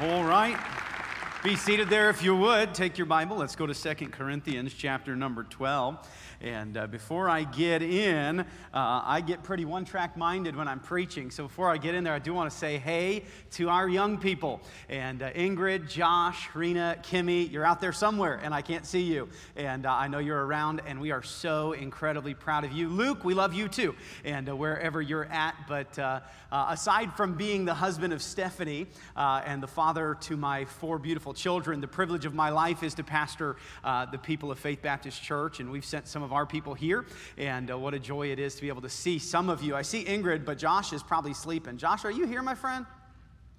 All right. Be seated there if you would. Take your Bible. Let's go to Second Corinthians chapter number 12. And uh, before I get in, uh, I get pretty one track minded when I'm preaching. So before I get in there, I do want to say hey to our young people. And uh, Ingrid, Josh, Rena, Kimmy, you're out there somewhere and I can't see you. And uh, I know you're around and we are so incredibly proud of you. Luke, we love you too. And uh, wherever you're at. But uh, aside from being the husband of Stephanie and the father to my four beautiful children, the privilege of my life is to pastor the people of Faith Baptist Church. And we've sent some of of our people here. And uh, what a joy it is to be able to see some of you. I see Ingrid, but Josh is probably sleeping. Josh, are you here, my friend?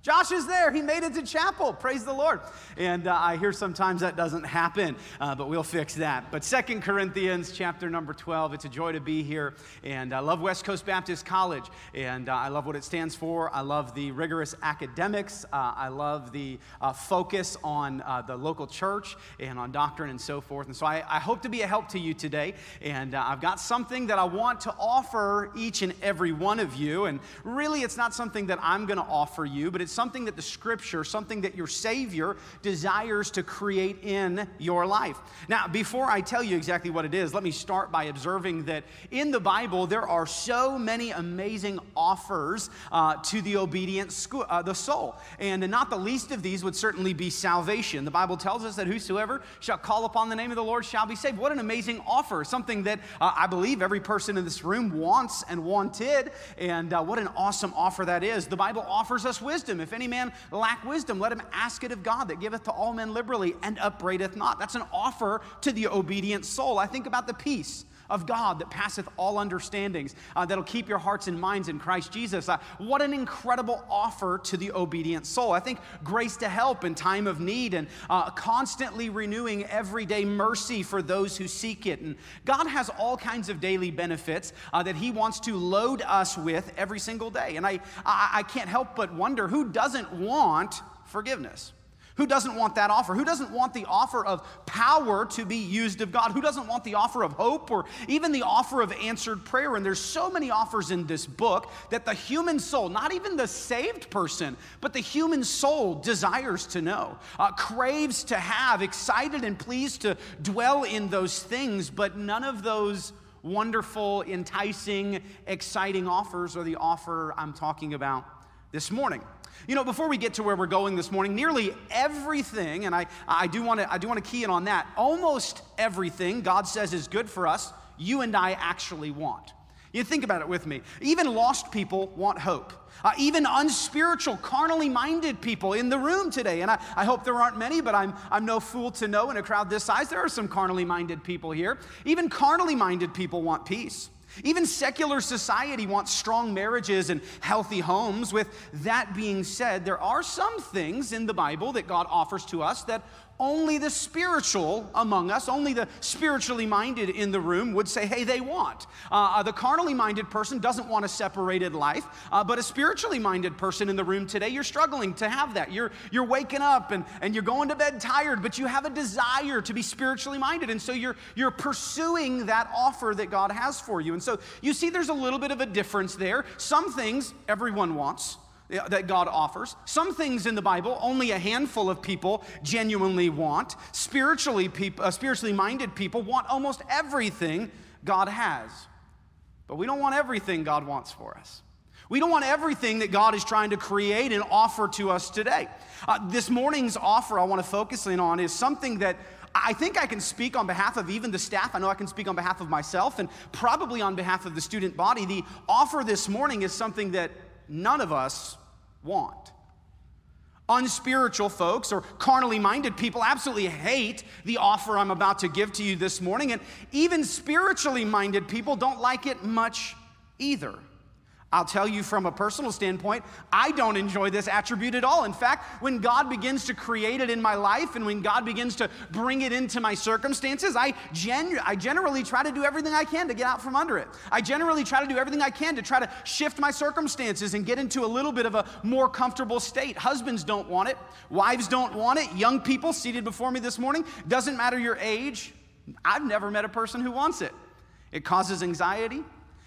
Josh is there. He made it to chapel. Praise the Lord. And uh, I hear sometimes that doesn't happen, uh, but we'll fix that. But Second Corinthians chapter number 12, it's a joy to be here. And I love West Coast Baptist College, and uh, I love what it stands for. I love the rigorous academics. Uh, I love the uh, focus on uh, the local church and on doctrine and so forth. And so I, I hope to be a help to you today. And I've got something that I want to offer each and every one of you. And really, it's not something that I'm going to offer you, but it's it's something that the scripture, something that your Savior desires to create in your life. Now, before I tell you exactly what it is, let me start by observing that in the Bible, there are so many amazing offers uh, to the obedient school, uh, the soul. And not the least of these would certainly be salvation. The Bible tells us that whosoever shall call upon the name of the Lord shall be saved. What an amazing offer, something that uh, I believe every person in this room wants and wanted. And uh, what an awesome offer that is. The Bible offers us wisdom wisdom. If any man lack wisdom, let him ask it of God that giveth to all men liberally and upbraideth not. That's an offer to the obedient soul. I think about the peace of God that passeth all understandings, uh, that'll keep your hearts and minds in Christ Jesus. Uh, what an incredible offer to the obedient soul. I think grace to help in time of need and uh, constantly renewing everyday mercy for those who seek it. And God has all kinds of daily benefits uh, that He wants to load us with every single day. And I, I, I can't help but wonder who doesn't want forgiveness? Who doesn't want that offer? Who doesn't want the offer of power to be used of God? Who doesn't want the offer of hope or even the offer of answered prayer? And there's so many offers in this book that the human soul, not even the saved person, but the human soul desires to know, uh, craves to have, excited and pleased to dwell in those things, but none of those wonderful, enticing, exciting offers are the offer I'm talking about this morning. You know, before we get to where we're going this morning, nearly everything, and I, I do want to I do want to key in on that, almost everything God says is good for us, you and I actually want. You think about it with me. Even lost people want hope. Uh, even unspiritual, carnally minded people in the room today. And I, I hope there aren't many, but I'm, I'm no fool to know in a crowd this size, there are some carnally minded people here. Even carnally minded people want peace. Even secular society wants strong marriages and healthy homes. With that being said, there are some things in the Bible that God offers to us that only the spiritual among us, only the spiritually minded in the room would say, hey, they want. Uh, uh, the carnally minded person doesn't want a separated life, uh, but a spiritually minded person in the room today, you're struggling to have that. You're, you're waking up and, and you're going to bed tired, but you have a desire to be spiritually minded. And so you're, you're pursuing that offer that God has for you. And so you see, there's a little bit of a difference there. Some things everyone wants that God offers. Some things in the Bible only a handful of people genuinely want. Spiritually, people, uh, spiritually minded people want almost everything God has. But we don't want everything God wants for us. We don't want everything that God is trying to create and offer to us today. Uh, this morning's offer I want to focus in on is something that I think I can speak on behalf of even the staff. I know I can speak on behalf of myself and probably on behalf of the student body. The offer this morning is something that none of us want. Unspiritual folks or carnally minded people absolutely hate the offer I'm about to give to you this morning, and even spiritually minded people don't like it much either. I'll tell you from a personal standpoint, I don't enjoy this attribute at all. In fact, when God begins to create it in my life and when God begins to bring it into my circumstances, I, genu- I generally try to do everything I can to get out from under it. I generally try to do everything I can to try to shift my circumstances and get into a little bit of a more comfortable state. Husbands don't want it, wives don't want it, young people seated before me this morning, doesn't matter your age, I've never met a person who wants it. It causes anxiety,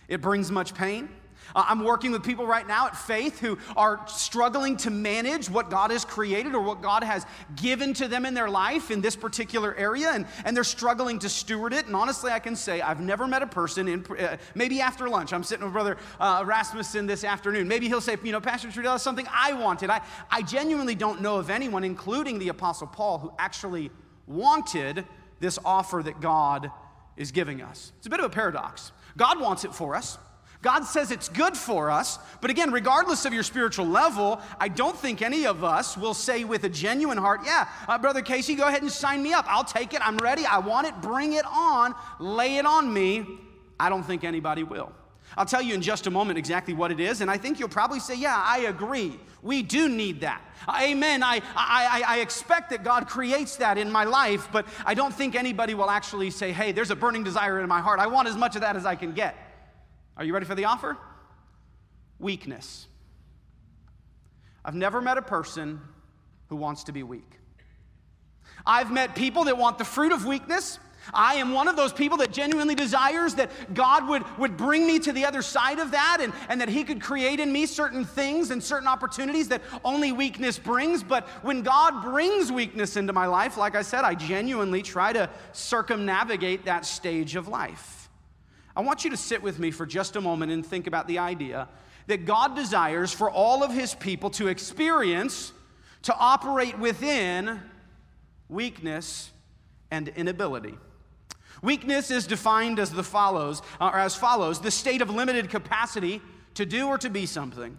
it brings much pain. Uh, I'm working with people right now at Faith who are struggling to manage what God has created or what God has given to them in their life in this particular area, and, and they're struggling to steward it. And honestly, I can say I've never met a person, in, uh, maybe after lunch, I'm sitting with Brother uh, Rasmussen this afternoon. Maybe he'll say, You know, Pastor Trudell, something I wanted. I, I genuinely don't know of anyone, including the Apostle Paul, who actually wanted this offer that God is giving us. It's a bit of a paradox. God wants it for us. God says it's good for us, but again, regardless of your spiritual level, I don't think any of us will say with a genuine heart, Yeah, uh, Brother Casey, go ahead and sign me up. I'll take it. I'm ready. I want it. Bring it on. Lay it on me. I don't think anybody will. I'll tell you in just a moment exactly what it is, and I think you'll probably say, Yeah, I agree. We do need that. Amen. I, I, I expect that God creates that in my life, but I don't think anybody will actually say, Hey, there's a burning desire in my heart. I want as much of that as I can get. Are you ready for the offer? Weakness. I've never met a person who wants to be weak. I've met people that want the fruit of weakness. I am one of those people that genuinely desires that God would, would bring me to the other side of that and, and that He could create in me certain things and certain opportunities that only weakness brings. But when God brings weakness into my life, like I said, I genuinely try to circumnavigate that stage of life. I want you to sit with me for just a moment and think about the idea that God desires for all of his people to experience, to operate within weakness and inability. Weakness is defined as the follows, or as follows, the state of limited capacity to do or to be something.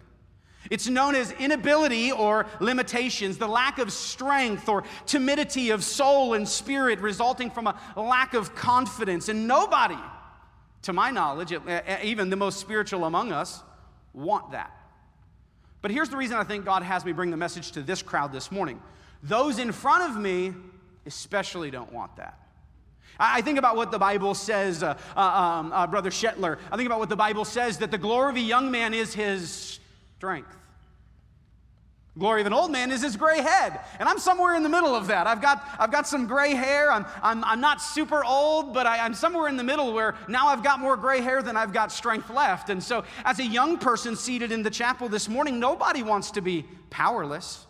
It's known as inability or limitations, the lack of strength or timidity of soul and spirit resulting from a lack of confidence. And nobody, to my knowledge, even the most spiritual among us, want that. But here's the reason I think God has me bring the message to this crowd this morning. Those in front of me especially don't want that. I think about what the Bible says, uh, uh, um, uh, Brother Shetler. I think about what the Bible says that the glory of a young man is his strength. Glory of an old man is his gray head. And I'm somewhere in the middle of that. I've got, I've got some gray hair. I'm, I'm, I'm not super old, but I, I'm somewhere in the middle where now I've got more gray hair than I've got strength left. And so, as a young person seated in the chapel this morning, nobody wants to be powerless.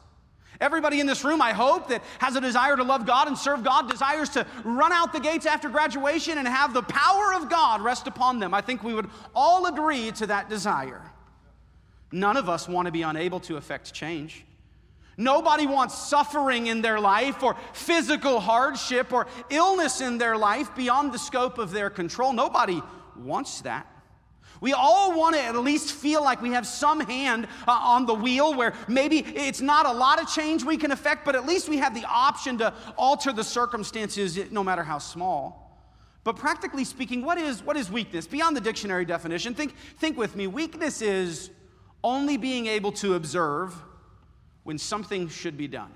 Everybody in this room, I hope, that has a desire to love God and serve God, desires to run out the gates after graduation and have the power of God rest upon them. I think we would all agree to that desire. None of us want to be unable to affect change. Nobody wants suffering in their life or physical hardship or illness in their life beyond the scope of their control. Nobody wants that. We all want to at least feel like we have some hand uh, on the wheel where maybe it's not a lot of change we can affect, but at least we have the option to alter the circumstances no matter how small. But practically speaking, what is, what is weakness? Beyond the dictionary definition, think, think with me. Weakness is only being able to observe when something should be done.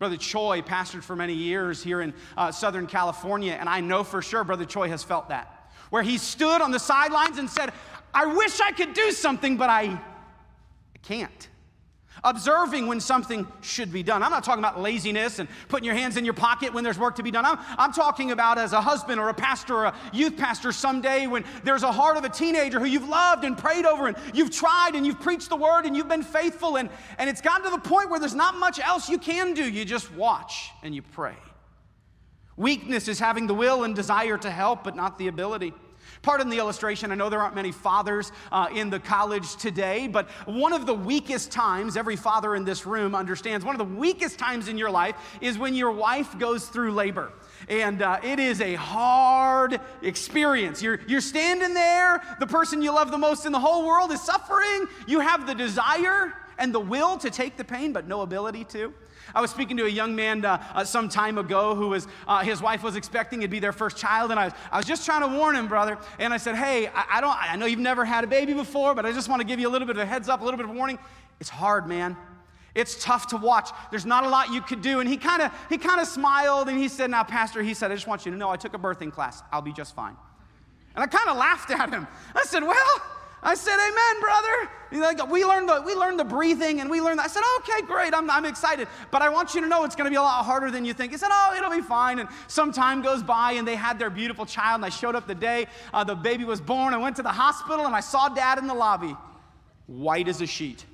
Brother Choi pastored for many years here in uh, Southern California, and I know for sure Brother Choi has felt that, where he stood on the sidelines and said, I wish I could do something, but I, I can't observing when something should be done. I'm not talking about laziness and putting your hands in your pocket when there's work to be done. I'm, I'm talking about as a husband or a pastor or a youth pastor someday when there's a heart of a teenager who you've loved and prayed over and you've tried and you've preached the word and you've been faithful and, and it's gotten to the point where there's not much else you can do. You just watch and you pray. Weakness is having the will and desire to help, but not the ability. Pardon the illustration. I know there aren't many fathers uh, in the college today, but one of the weakest times, every father in this room understands, one of the weakest times in your life is when your wife goes through labor. And uh, it is a hard experience. You're, you're standing there, the person you love the most in the whole world is suffering. You have the desire and the will to take the pain, but no ability to. I was speaking to a young man uh, uh, some time ago who was, uh, his wife was expecting it'd be their first child, and I was, I was just trying to warn him, brother. And I said, Hey, I, I, don't, I know you've never had a baby before, but I just want to give you a little bit of a heads up, a little bit of warning. It's hard, man. It's tough to watch. There's not a lot you could do. And he kind of he kind of smiled and he said, Now, Pastor, he said, I just want you to know I took a birthing class. I'll be just fine. And I kind of laughed at him. I said, Well, I said, Amen, brother. Like, we learned the, we learned the breathing and we learned that. I said, okay, great, I'm, I'm excited. But I want you to know it's going to be a lot harder than you think. He said, oh, it'll be fine. And some time goes by and they had their beautiful child. And I showed up the day uh, the baby was born. I went to the hospital and I saw dad in the lobby, white as a sheet.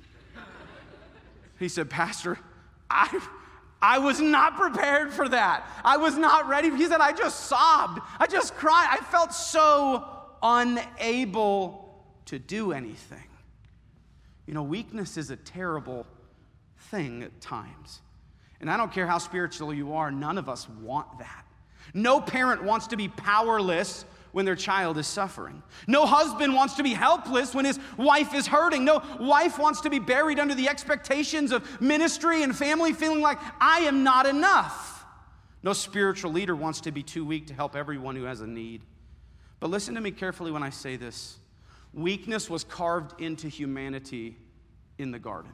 He said, Pastor, I, I was not prepared for that. I was not ready. He said, I just sobbed. I just cried. I felt so unable to do anything. You know, weakness is a terrible thing at times. And I don't care how spiritual you are, none of us want that. No parent wants to be powerless when their child is suffering. No husband wants to be helpless when his wife is hurting. No wife wants to be buried under the expectations of ministry and family, feeling like I am not enough. No spiritual leader wants to be too weak to help everyone who has a need. But listen to me carefully when I say this. Weakness was carved into humanity in the garden.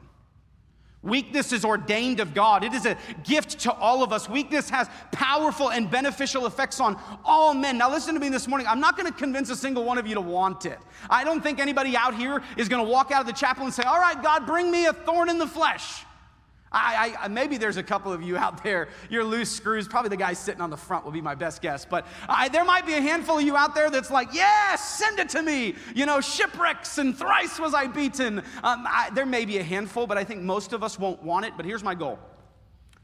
Weakness is ordained of God. It is a gift to all of us. Weakness has powerful and beneficial effects on all men. Now, listen to me this morning. I'm not going to convince a single one of you to want it. I don't think anybody out here is going to walk out of the chapel and say, All right, God, bring me a thorn in the flesh. I, I, maybe there's a couple of you out there, you're loose screws. Probably the guy sitting on the front will be my best guess. But I, there might be a handful of you out there that's like, yes, send it to me. You know, shipwrecks and thrice was I beaten. Um, there may be a handful, but I think most of us won't want it. But here's my goal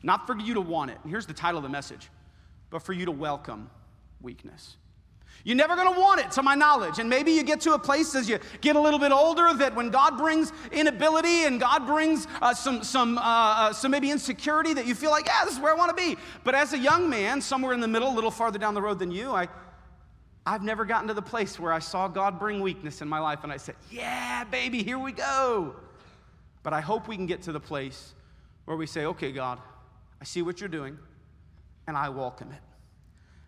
not for you to want it. Here's the title of the message, but for you to welcome weakness. You're never going to want it, to my knowledge. And maybe you get to a place as you get a little bit older that when God brings inability and God brings uh, some, some, uh, uh, some maybe insecurity that you feel like, yeah, this is where I want to be. But as a young man, somewhere in the middle, a little farther down the road than you, I, I've never gotten to the place where I saw God bring weakness in my life and I said, yeah, baby, here we go. But I hope we can get to the place where we say, okay, God, I see what you're doing and I welcome it.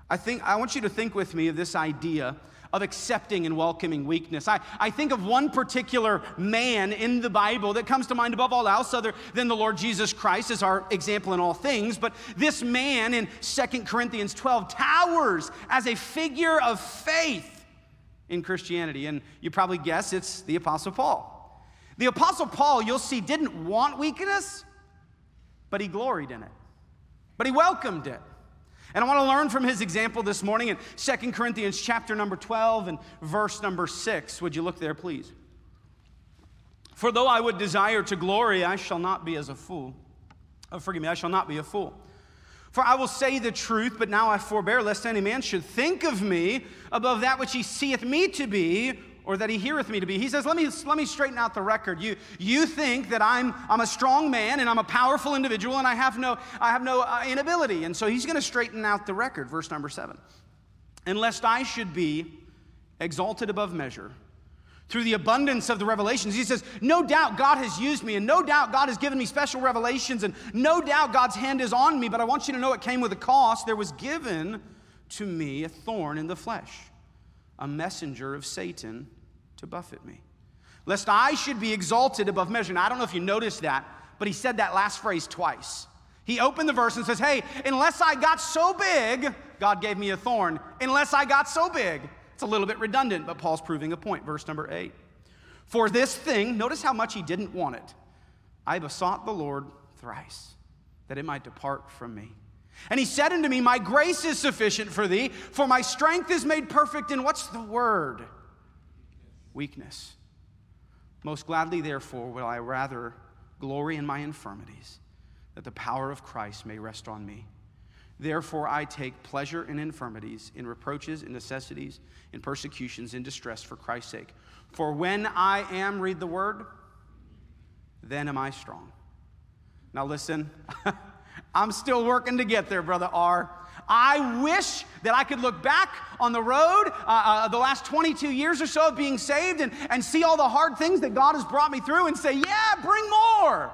I think I want you to think with me of this idea of accepting and welcoming weakness. I, I think of one particular man in the Bible that comes to mind above all else, other than the Lord Jesus Christ as our example in all things. But this man in Second Corinthians 12 towers as a figure of faith in Christianity. And you probably guess it's the Apostle Paul. The Apostle Paul, you'll see, didn't want weakness, but he gloried in it, but he welcomed it. And I want to learn from his example this morning in Second Corinthians chapter number 12 and verse number 6. Would you look there, please? For though I would desire to glory, I shall not be as a fool. Oh, forgive me, I shall not be a fool. For I will say the truth, but now I forbear, lest any man should think of me above that which he seeth me to be, or that he heareth me to be. He says, let me, let me straighten out the record. You, you think that I'm, I'm a strong man and I'm a powerful individual and I have no, I have no uh, inability. And so he's going to straighten out the record, verse number seven. And lest I should be exalted above measure through the abundance of the revelations. He says, No doubt God has used me, and no doubt God has given me special revelations, and no doubt God's hand is on me, but I want you to know it came with a cost. There was given to me a thorn in the flesh, a messenger of Satan to buffet me, lest I should be exalted above measure. I don't know if you noticed that, but he said that last phrase twice. He opened the verse and says, Hey, unless I got so big, God gave me a thorn. Unless I got so big. It's a little bit redundant, but Paul's proving a point. Verse number eight. For this thing, notice how much he didn't want it. I besought the Lord thrice that it might depart from me. And he said unto me, My grace is sufficient for thee, for my strength is made perfect in what's the word? Weakness. Most gladly, therefore, will I rather glory in my infirmities, that the power of Christ may rest on me. Therefore, I take pleasure in infirmities, in reproaches, in necessities, in persecutions, in distress for Christ's sake. For when I am, read the word, then am I strong. Now, listen, I'm still working to get there, Brother R. I wish that I could look back on the road, uh, uh, the last 22 years or so of being saved, and, and see all the hard things that God has brought me through and say, Yeah, bring more.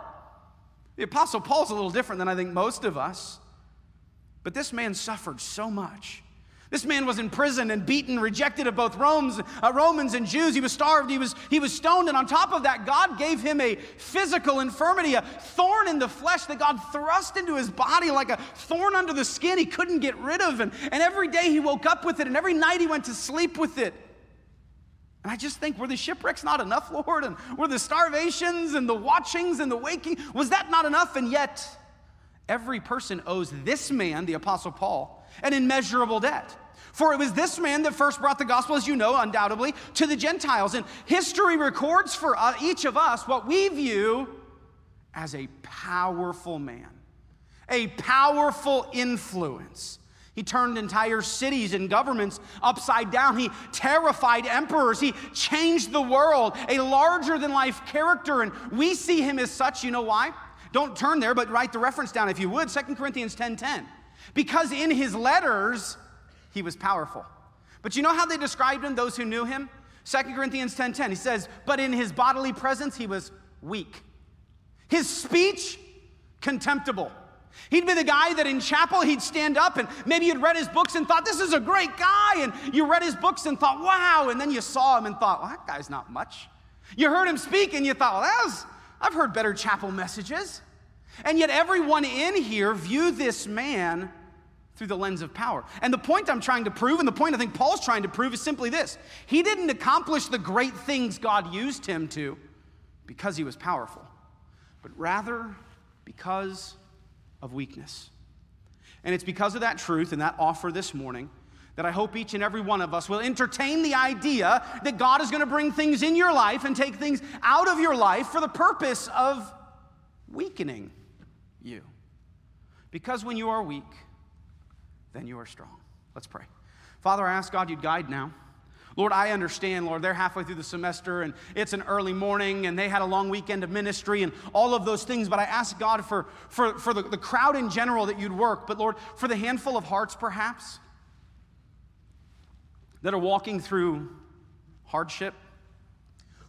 The Apostle Paul's a little different than I think most of us. But this man suffered so much. This man was in prison and beaten, rejected of both Romans, uh, Romans and Jews. He was starved, he was, he was stoned, and on top of that, God gave him a physical infirmity, a thorn in the flesh that God thrust into his body like a thorn under the skin he couldn't get rid of. And, and every day he woke up with it, and every night he went to sleep with it. And I just think, were the shipwrecks not enough, Lord? And were the starvations and the watchings and the waking, was that not enough? And yet, every person owes this man, the Apostle Paul, an immeasurable debt. For it was this man that first brought the gospel, as you know, undoubtedly, to the Gentiles. And history records for uh, each of us what we view as a powerful man, a powerful influence. He turned entire cities and governments upside down. He terrified emperors. He changed the world, a larger than life character. And we see him as such. You know why? Don't turn there, but write the reference down if you would. 2 Corinthians 10 10. Because in his letters, he was powerful. But you know how they described him, those who knew him? 2 Corinthians 10 10. He says, But in his bodily presence, he was weak. His speech, contemptible. He'd be the guy that in chapel he'd stand up and maybe you'd read his books and thought, this is a great guy. And you read his books and thought, wow. And then you saw him and thought, well, that guy's not much. You heard him speak and you thought, well, that was, I've heard better chapel messages. And yet everyone in here view this man through the lens of power. And the point I'm trying to prove, and the point I think Paul's trying to prove, is simply this He didn't accomplish the great things God used him to because he was powerful, but rather because of weakness. And it's because of that truth and that offer this morning that I hope each and every one of us will entertain the idea that God is going to bring things in your life and take things out of your life for the purpose of weakening you. Because when you are weak, then you are strong. Let's pray. Father, I ask God you'd guide now. Lord, I understand, Lord, they're halfway through the semester and it's an early morning and they had a long weekend of ministry and all of those things. But I ask God for, for, for the, the crowd in general that you'd work, but Lord, for the handful of hearts perhaps that are walking through hardship,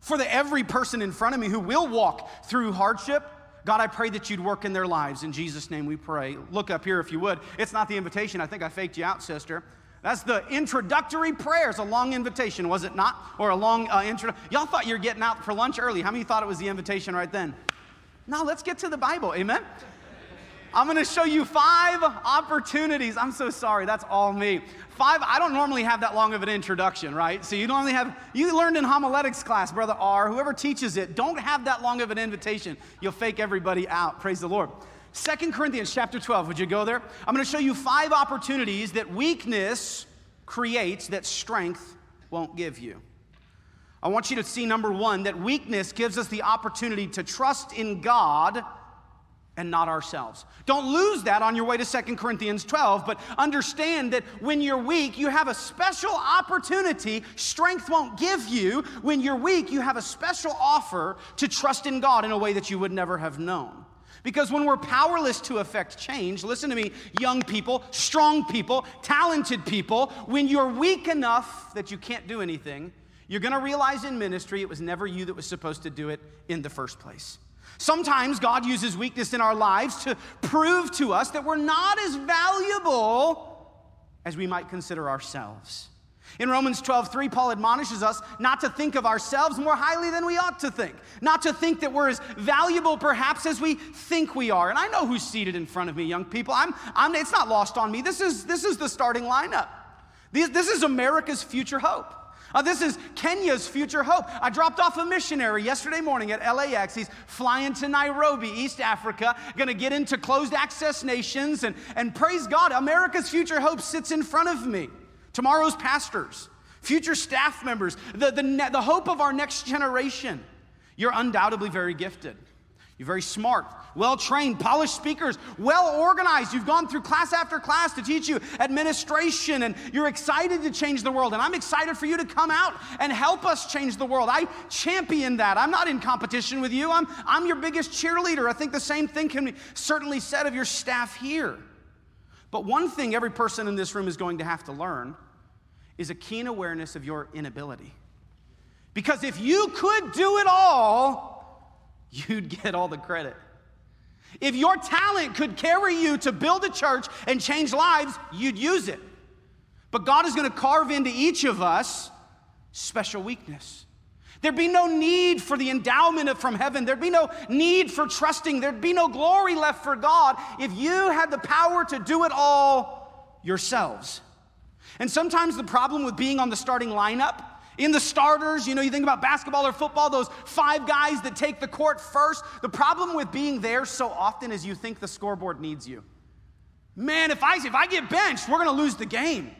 for the every person in front of me who will walk through hardship. God, I pray that you'd work in their lives. In Jesus' name we pray. Look up here if you would. It's not the invitation. I think I faked you out, sister. That's the introductory prayer. It's a long invitation, was it not? Or a long uh, intro. Y'all thought you were getting out for lunch early. How many thought it was the invitation right then? Now let's get to the Bible. Amen. I'm to show you five opportunities. I'm so sorry. That's all me. Five, I don't normally have that long of an introduction, right? So you normally have, you learned in homiletics class, Brother R, whoever teaches it, don't have that long of an invitation. You'll fake everybody out. Praise the Lord. Second Corinthians chapter 12, would you go there? I'm to show you five opportunities that weakness creates that strength won't give you. I want you to see number one that weakness gives us the opportunity to trust in God and not ourselves. Don't lose that on your way to Second Corinthians 12, but understand that when you're weak, you have a special opportunity strength won't give you. When you're weak, you have a special offer to trust in God in a way that you would never have known. Because when we're powerless to affect change, listen to me, young people, strong people, talented people, when you're weak enough that you can't do anything, you're gonna realize in ministry it was never you that was supposed to do it in the first place. Sometimes God uses weakness in our lives to prove to us that we're not as valuable as we might consider ourselves. In Romans 12, 3, Paul admonishes us not to think of ourselves more highly than we ought to think, not to think that we're as valuable perhaps as we think we are. And I know who's seated in front of me, young people. I'm, I'm, it's not lost on me. This is, this is the starting lineup. This, this is America's future hope. Uh, this is Kenya's future hope. I dropped off a missionary yesterday morning at LAX. He's flying to Nairobi, East Africa, going to get into closed access nations. And, and praise God, America's future hope sits in front of me tomorrow's pastors, future staff members, the, the, the hope of our next generation. You're undoubtedly very gifted. You're very smart, well trained, polished speakers, well organized. You've gone through class after class to teach you administration, and you're excited to change the world. And I'm excited for you to come out and help us change the world. I champion that. I'm not in competition with you, I'm, I'm your biggest cheerleader. I think the same thing can be certainly said of your staff here. But one thing every person in this room is going to have to learn is a keen awareness of your inability. Because if you could do it all, you'd get all the credit. If your talent could carry you to build a church and change lives, you'd use it. But God is going to carve into each of us special weakness. There'd be no need for the endowment from heaven. There'd be no need for trusting. There'd be no glory left for God if you had the power to do it all yourselves. And sometimes the problem with being on the starting lineup In the starters, you know, you think about basketball or football, those five guys that take the court first. The problem with being there so often is you think the scoreboard needs you. Man, if I, if I get benched, we're going to lose the game.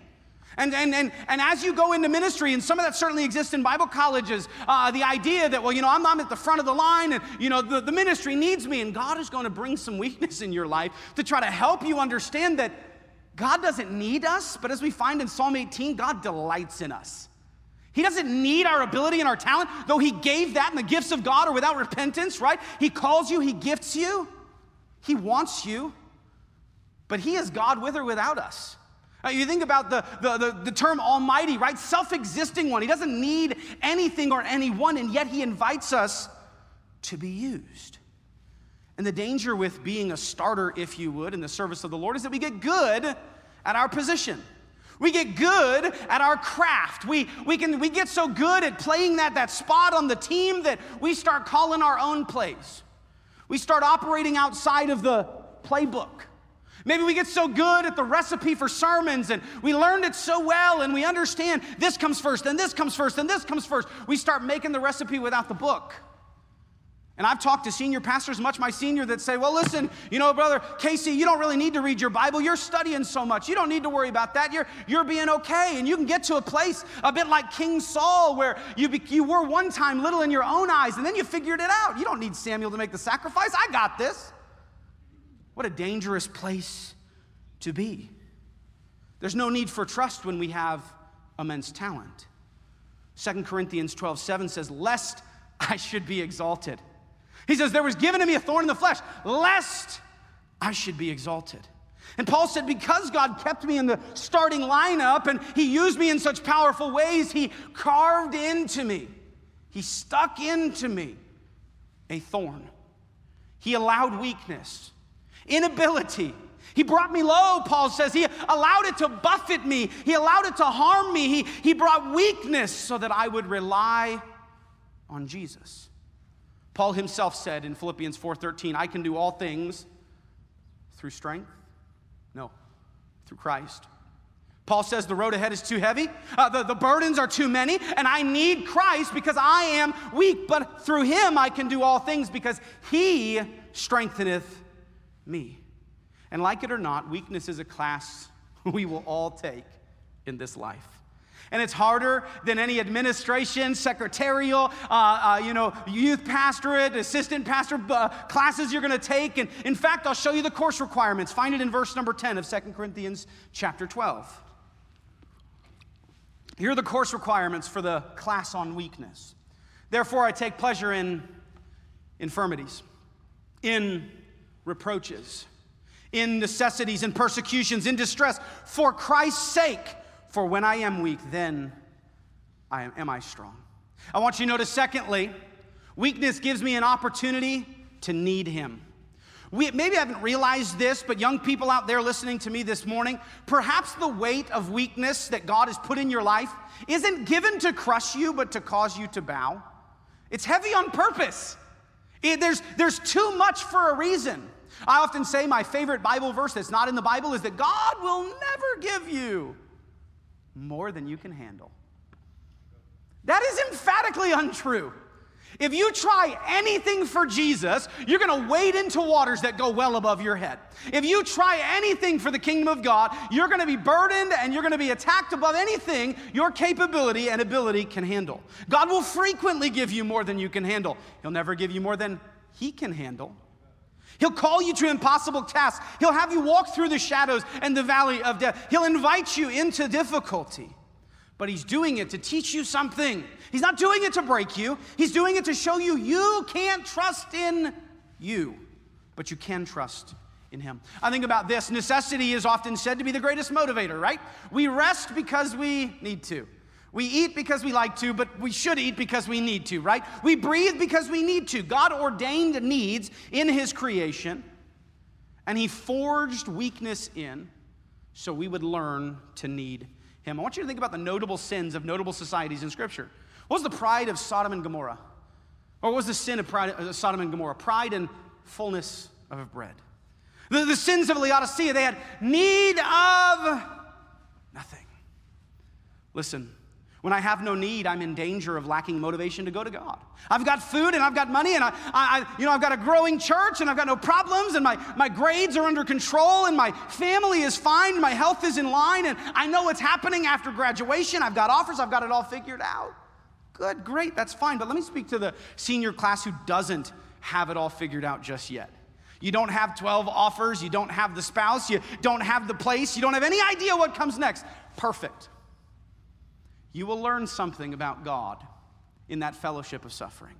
And, and, and, and as you go into ministry, and some of that certainly exists in Bible colleges, uh, the idea that, well, you know, I'm, I'm at the front of the line and, you know, the, the ministry needs me, and God is going to bring some weakness in your life to try to help you understand that God doesn't need us, but as we find in Psalm 18, God delights in us. He doesn't need our ability and our talent, though He gave that in the gifts of God or without repentance, right? He calls you, He gifts you, He wants you, but He is God with or without us. Uh, you think about the, the, the, the term Almighty, right? Self existing one. He doesn't need anything or anyone, and yet He invites us to be used. And the danger with being a starter, if you would, in the service of the Lord is that we get good at our position. We get good at our craft. We, we, can, we get so good at playing that, that spot on the team that we start calling our own plays. We start operating outside of the playbook. Maybe we get so good at the recipe for sermons and we learned it so well and we understand this comes first and this comes first and this comes first. We start making the recipe without the book. And I've talked to senior pastors, much my senior, that say, well, listen, you know, brother Casey, you don't really need to read your Bible. You're studying so much. You don't need to worry about that. You're, you're being okay. And you can get to a place a bit like King Saul, where you, be, you were one time little in your own eyes, and then you figured it out. You don't need Samuel to make the sacrifice. I got this. What a dangerous place to be. There's no need for trust when we have immense talent. 2 Corinthians 12 7 says, Lest I should be exalted. He says, There was given to me a thorn in the flesh, lest I should be exalted. And Paul said, Because God kept me in the starting lineup and He used me in such powerful ways, He carved into me, He stuck into me a thorn. He allowed weakness, inability. He brought me low, Paul says. He allowed it to buffet me. He allowed it to harm me. He, he brought weakness so that I would rely on Jesus. Paul himself said in Philippians 4:13, I can do all things through strength? No, through Christ. Paul says the road ahead is too heavy, uh, the, the burdens are too many, and I need Christ because I am weak, but through him I can do all things because he strengtheneth me. And like it or not, weakness is a class we will all take in this life and it's harder than any administration, secretarial, uh, uh, you know, youth pastorate, assistant pastor uh, classes you're going to take. And in fact, I'll show you the course requirements. Find it in verse number 10 of 2 Corinthians chapter 12. Here are the course requirements for the class on weakness. Therefore, I take pleasure in infirmities, in reproaches, in necessities, in persecutions, in distress, for Christ's sake. For when I am weak, then I am, am I strong. I want you to notice, secondly, weakness gives me an opportunity to need Him. We, maybe I haven't realized this, but young people out there listening to me this morning, perhaps the weight of weakness that God has put in your life isn't given to crush you, but to cause you to bow. It's heavy on purpose. It, there's, there's too much for a reason. I often say my favorite Bible verse that's not in the Bible is that God will never give you more than you can handle. That is emphatically untrue. If you try anything for Jesus, you're gonna wade into waters that go well above your head. If you try anything for the kingdom of God, you're gonna be burdened and you're gonna be attacked above anything your capability and ability can handle. God will frequently give you more than you can handle, He'll never give you more than He can handle. He'll call you to impossible tasks. He'll have you walk through the shadows and the valley of death. He'll invite you into difficulty. But he's doing it to teach you something. He's not doing it to break you, he's doing it to show you you can't trust in you, but you can trust in him. I think about this necessity is often said to be the greatest motivator, right? We rest because we need to. We eat because we like to, but we should eat because we need to, right? We breathe because we need to. God ordained needs in His creation, and He forged weakness in so we would learn to need Him. I want you to think about the notable sins of notable societies in Scripture. What was the pride of Sodom and Gomorrah? Or what was the sin of pride, of Sodom and Gomorrah? Pride and fullness of bread. The, the sins of Laodicea, they had need of nothing. Listen, When I have no need, I'm in danger of lacking motivation to go to God. I've got food and I've got money and I, I, you know, I've got a growing church and I've got no problems and my, my grades are under control and my family is fine, my health is in line and I know what's happening after graduation. I've got offers, I've got it all figured out. Good, great, that's fine. But let me speak to the senior class who doesn't have it all figured out just yet. You don't have 12 offers, you don't have the spouse, you don't have the place, you don't have any idea what comes next. Perfect you will learn something about God in that fellowship of suffering.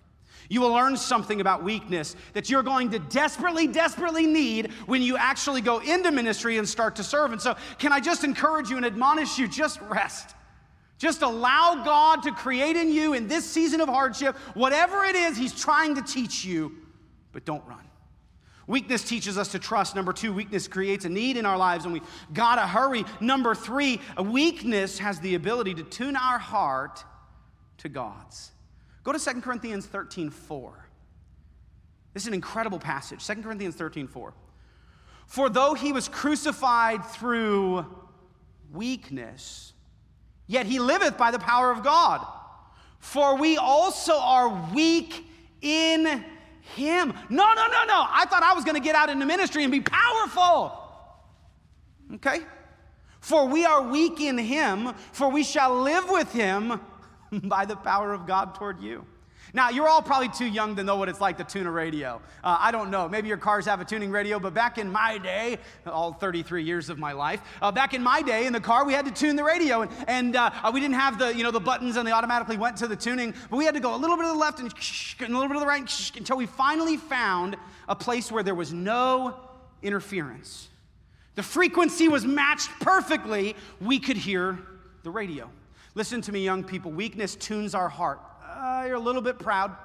You will learn something about weakness that you're going to desperately, desperately need when you actually go into ministry and start to serve. And so, can I just encourage you and admonish you just rest. Just allow God to create in you in this season of hardship whatever it is He's trying to teach you, but don't run. Weakness teaches us to trust. Number two, weakness creates a need in our lives and we gotta hurry. Number three, weakness has the ability to tune our heart to God's. Go to 2 Corinthians 13 4. This is an incredible passage. 2 Corinthians 13 4. For though he was crucified through weakness, yet he liveth by the power of God. For we also are weak in him. No, no, no, no. I thought I was going to get out into ministry and be powerful. Okay? For we are weak in him, for we shall live with him by the power of God toward you. Now, you're all probably too young to know what it's like to tune a radio. Uh, I don't know. Maybe your cars have a tuning radio, but back in my day, all 33 years of my life, uh, back in my day in the car, we had to tune the radio, and, and uh, we didn't have the, you know, the buttons and they automatically went to the tuning, but we had to go a little bit to the left and, and a little bit to the right until we finally found a place where there was no interference. The frequency was matched perfectly. We could hear the radio. Listen to me, young people. Weakness tunes our heart uh, you're a little bit proud.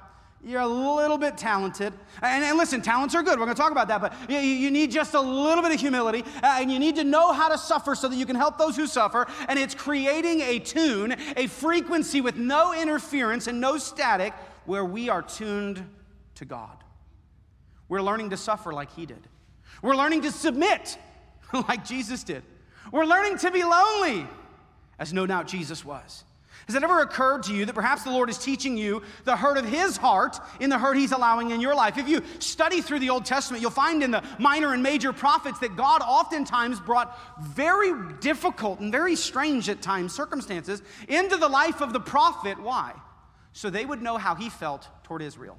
You're a little bit talented. And, and listen, talents are good. We're going to talk about that. But you, you need just a little bit of humility. Uh, and you need to know how to suffer so that you can help those who suffer. And it's creating a tune, a frequency with no interference and no static where we are tuned to God. We're learning to suffer like He did. We're learning to submit like Jesus did. We're learning to be lonely, as no doubt Jesus was. Has it ever occurred to you that perhaps the Lord is teaching you the hurt of His heart in the hurt He's allowing in your life? If you study through the Old Testament, you'll find in the minor and major prophets that God oftentimes brought very difficult and very strange at times circumstances into the life of the prophet. Why? So they would know how he felt toward Israel.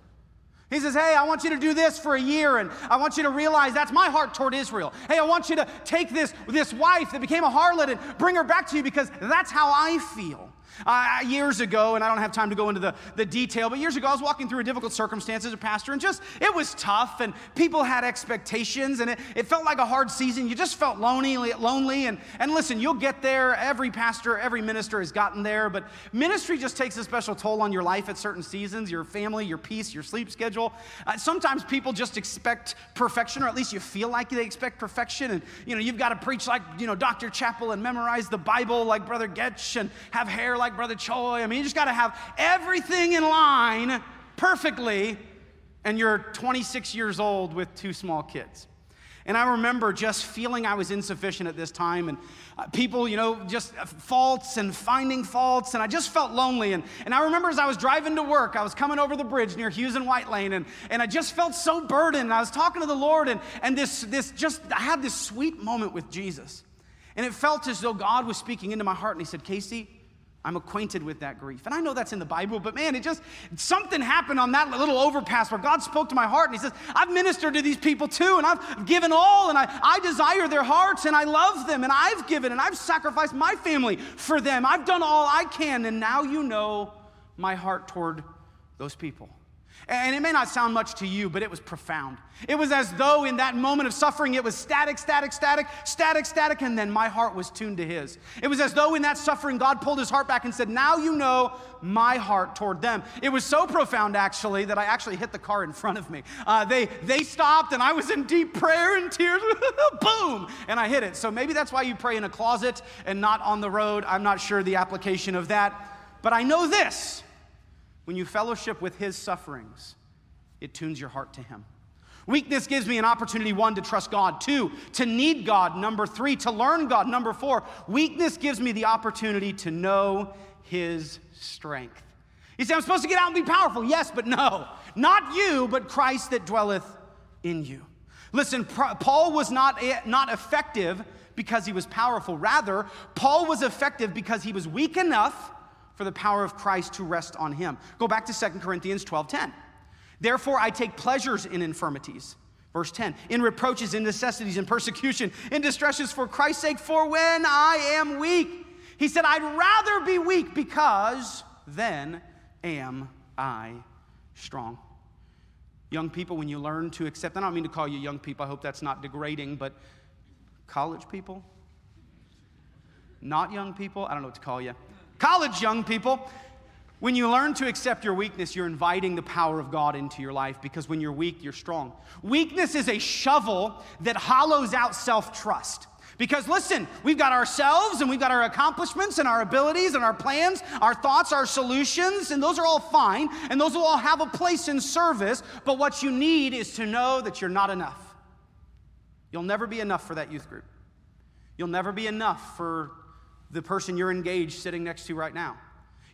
He says, Hey, I want you to do this for a year, and I want you to realize that's my heart toward Israel. Hey, I want you to take this, this wife that became a harlot and bring her back to you because that's how I feel. Uh, years ago, and I don't have time to go into the, the detail, but years ago, I was walking through a difficult circumstance as a pastor, and just, it was tough, and people had expectations, and it, it felt like a hard season. You just felt lonely, lonely, and, and listen, you'll get there. Every pastor, every minister has gotten there, but ministry just takes a special toll on your life at certain seasons, your family, your peace, your sleep schedule. Uh, sometimes people just expect perfection, or at least you feel like they expect perfection, and, you know, you've got to preach like, you know, Dr. Chappell and memorize the Bible like Brother Getch and have hair like like Brother Choi. I mean, you just got to have everything in line perfectly, and you're 26 years old with two small kids. And I remember just feeling I was insufficient at this time, and uh, people, you know, just faults and finding faults, and I just felt lonely. And, and I remember as I was driving to work, I was coming over the bridge near Hughes and White Lane, and, and I just felt so burdened. And I was talking to the Lord, and, and this, this just, I had this sweet moment with Jesus. And it felt as though God was speaking into my heart, and He said, Casey, I'm acquainted with that grief. And I know that's in the Bible, but man, it just, something happened on that little overpass where God spoke to my heart and He says, I've ministered to these people too, and I've given all, and I, I desire their hearts, and I love them, and I've given, and I've sacrificed my family for them. I've done all I can, and now you know my heart toward those people. And it may not sound much to you, but it was profound. It was as though in that moment of suffering, it was static, static, static, static, static, and then my heart was tuned to His. It was as though in that suffering, God pulled His heart back and said, Now you know my heart toward them. It was so profound, actually, that I actually hit the car in front of me. Uh, they, they stopped, and I was in deep prayer and tears. Boom! And I hit it. So maybe that's why you pray in a closet and not on the road. I'm not sure the application of that. But I know this when you fellowship with his sufferings, it tunes your heart to him. Weakness gives me an opportunity, one, to trust God, two, to need God, number three, to learn God, number four. Weakness gives me the opportunity to know his strength. You say, I'm supposed to get out and be powerful. Yes, but no. Not you, but Christ that dwelleth in you. Listen, Paul was not, eh, not effective because he was powerful. Rather, Paul was effective because he was weak enough for the power of Christ to rest on him. Go back to 2 Corinthians 12:10. Therefore, I take pleasures in infirmities. Verse 10 in reproaches, in necessities, in persecution, in distresses for Christ's sake, for when I am weak, he said, I'd rather be weak because then am I strong. Young people, when you learn to accept, I don't mean to call you young people, I hope that's not degrading, but college people, not young people, I don't know what to call you. College young people, when you learn to accept your weakness, you're inviting the power of God into your life because when you're weak, you're strong. Weakness is a shovel that hollows out self trust. Because listen, we've got ourselves and we've got our accomplishments and our abilities and our plans, our thoughts, our solutions, and those are all fine and those will all have a place in service. But what you need is to know that you're not enough. You'll never be enough for that youth group. You'll never be enough for the person you're engaged sitting next to right now.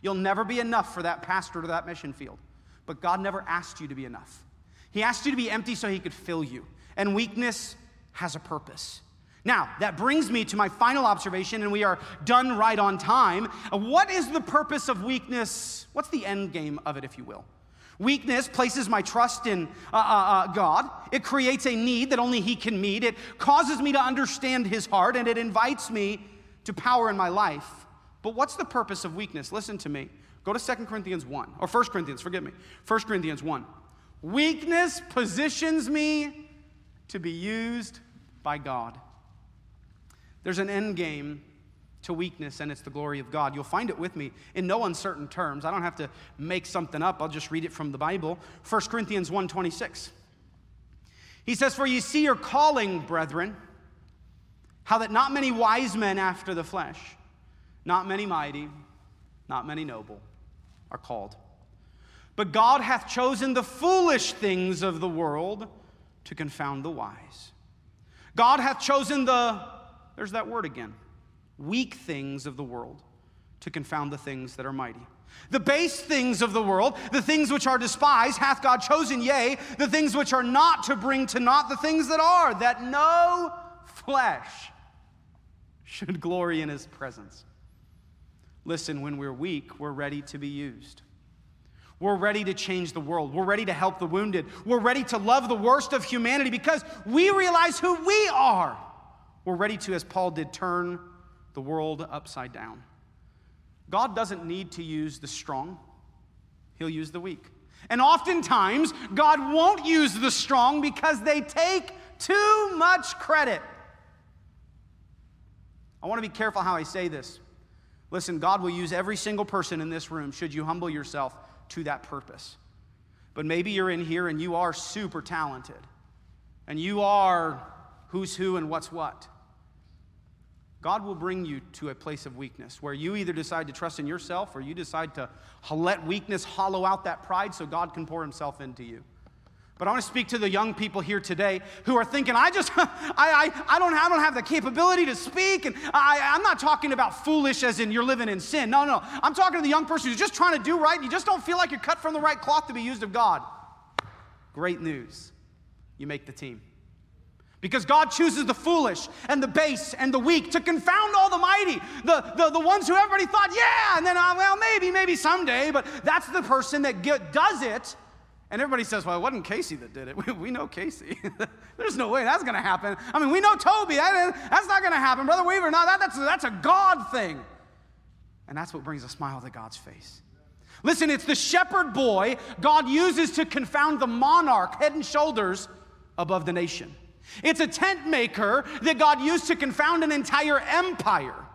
You'll never be enough for that pastor to that mission field. But God never asked you to be enough. He asked you to be empty so He could fill you. And weakness has a purpose. Now, that brings me to my final observation, and we are done right on time. What is the purpose of weakness? What's the end game of it, if you will? Weakness places my trust in uh, uh, uh, God. It creates a need that only He can meet. It causes me to understand His heart, and it invites me to power in my life. But what's the purpose of weakness? Listen to me. Go to 2 Corinthians 1, or 1 Corinthians, forgive me. 1 Corinthians 1. Weakness positions me to be used by God. There's an end game to weakness, and it's the glory of God. You'll find it with me in no uncertain terms. I don't have to make something up. I'll just read it from the Bible. 1 Corinthians 1:26. He says, For you see your calling, brethren, how that not many wise men after the flesh, not many mighty, not many noble, are called. But God hath chosen the foolish things of the world to confound the wise. God hath chosen the there's that word again weak things of the world to confound the things that are mighty. The base things of the world, the things which are despised, hath God chosen, yea, the things which are not to bring to naught the things that are, that no flesh should glory in his presence. Listen, when we're weak, we're ready to be used. We're ready to change the world. We're ready to help the wounded. We're ready to love the worst of humanity because we realize who we are. We're ready to, as Paul did, turn the world upside down. God doesn't need to use the strong, He'll use the weak. And oftentimes, God won't use the strong because they take too much credit. I want to be careful how I say this. Listen, God will use every single person in this room should you humble yourself to that purpose. But maybe you're in here and you are super talented, and you are who's who and what's what. God will bring you to a place of weakness where you either decide to trust in yourself or you decide to let weakness hollow out that pride so God can pour Himself into you. But I want to speak to the young people here today who are thinking, I just, I, I, I, don't, I don't have the capability to speak. And I, I'm not talking about foolish as in you're living in sin. No, no. I'm talking to the young person who's just trying to do right and you just don't feel like you're cut from the right cloth to be used of God. Great news. You make the team. Because God chooses the foolish and the base and the weak to confound all the mighty, the, the, the ones who everybody thought, yeah, and then, uh, well, maybe, maybe someday, but that's the person that get, does it. And everybody says, well, it wasn't Casey that did it. We, we know Casey. There's no way that's going to happen. I mean, we know Toby. That, that's not going to happen. Brother Weaver, no, that, that's, that's a God thing. And that's what brings a smile to God's face. Listen, it's the shepherd boy God uses to confound the monarch head and shoulders above the nation. It's a tent maker that God used to confound an entire empire.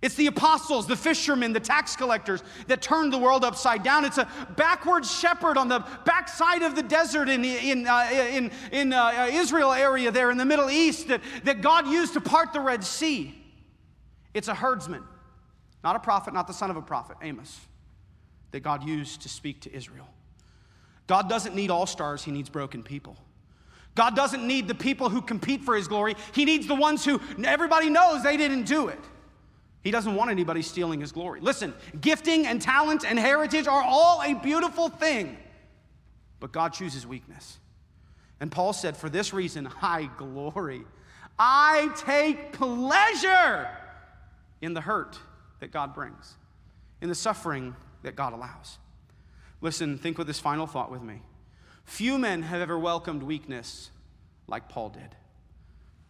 It's the apostles, the fishermen, the tax collectors that turned the world upside down. It's a backwards shepherd on the backside of the desert in, in, uh, in, in uh, Israel area there in the Middle East that, that God used to part the Red Sea. It's a herdsman, not a prophet, not the son of a prophet, Amos, that God used to speak to Israel. God doesn't need all stars, He needs broken people. God doesn't need the people who compete for his glory. He needs the ones who everybody knows they didn't do it. He doesn't want anybody stealing his glory. Listen, gifting and talent and heritage are all a beautiful thing, but God chooses weakness. And Paul said, For this reason, I glory. I take pleasure in the hurt that God brings, in the suffering that God allows. Listen, think with this final thought with me. Few men have ever welcomed weakness like Paul did.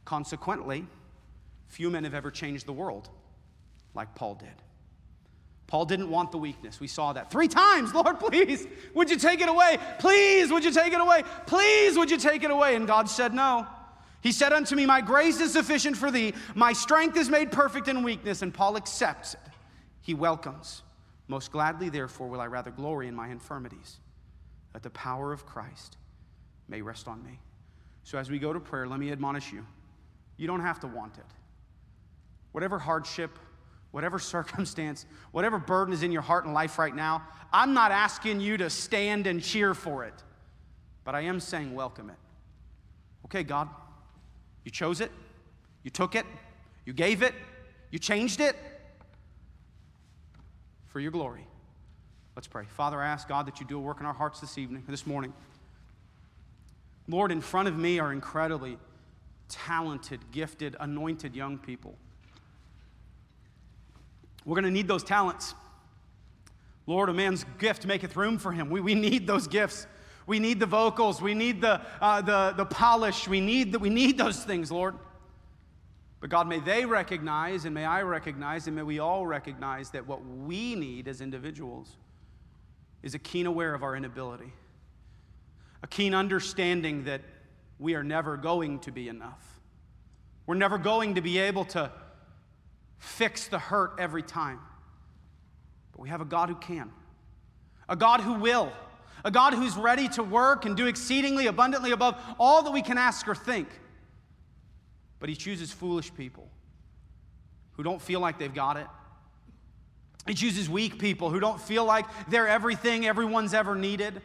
Consequently, few men have ever changed the world like Paul did. Paul didn't want the weakness. We saw that three times. Lord, please, would you take it away? Please, would you take it away? Please, would you take it away? And God said, No. He said unto me, My grace is sufficient for thee. My strength is made perfect in weakness. And Paul accepts it. He welcomes. Most gladly, therefore, will I rather glory in my infirmities, that the power of Christ may rest on me. So as we go to prayer, let me admonish you. You don't have to want it. Whatever hardship, whatever circumstance, whatever burden is in your heart and life right now, I'm not asking you to stand and cheer for it, but I am saying welcome it. Okay, God, you chose it, you took it, you gave it, you changed it for your glory. Let's pray. Father, I ask God that you do a work in our hearts this evening, this morning. Lord, in front of me are incredibly talented, gifted, anointed young people. We're going to need those talents. Lord, a man's gift maketh room for him. We, we need those gifts. We need the vocals. We need the, uh, the, the polish. We need, the, we need those things, Lord. But God, may they recognize, and may I recognize, and may we all recognize that what we need as individuals is a keen aware of our inability, a keen understanding that we are never going to be enough. We're never going to be able to fix the hurt every time. But we have a God who can, a God who will, a God who's ready to work and do exceedingly abundantly above all that we can ask or think. But He chooses foolish people who don't feel like they've got it. He chooses weak people who don't feel like they're everything everyone's ever needed.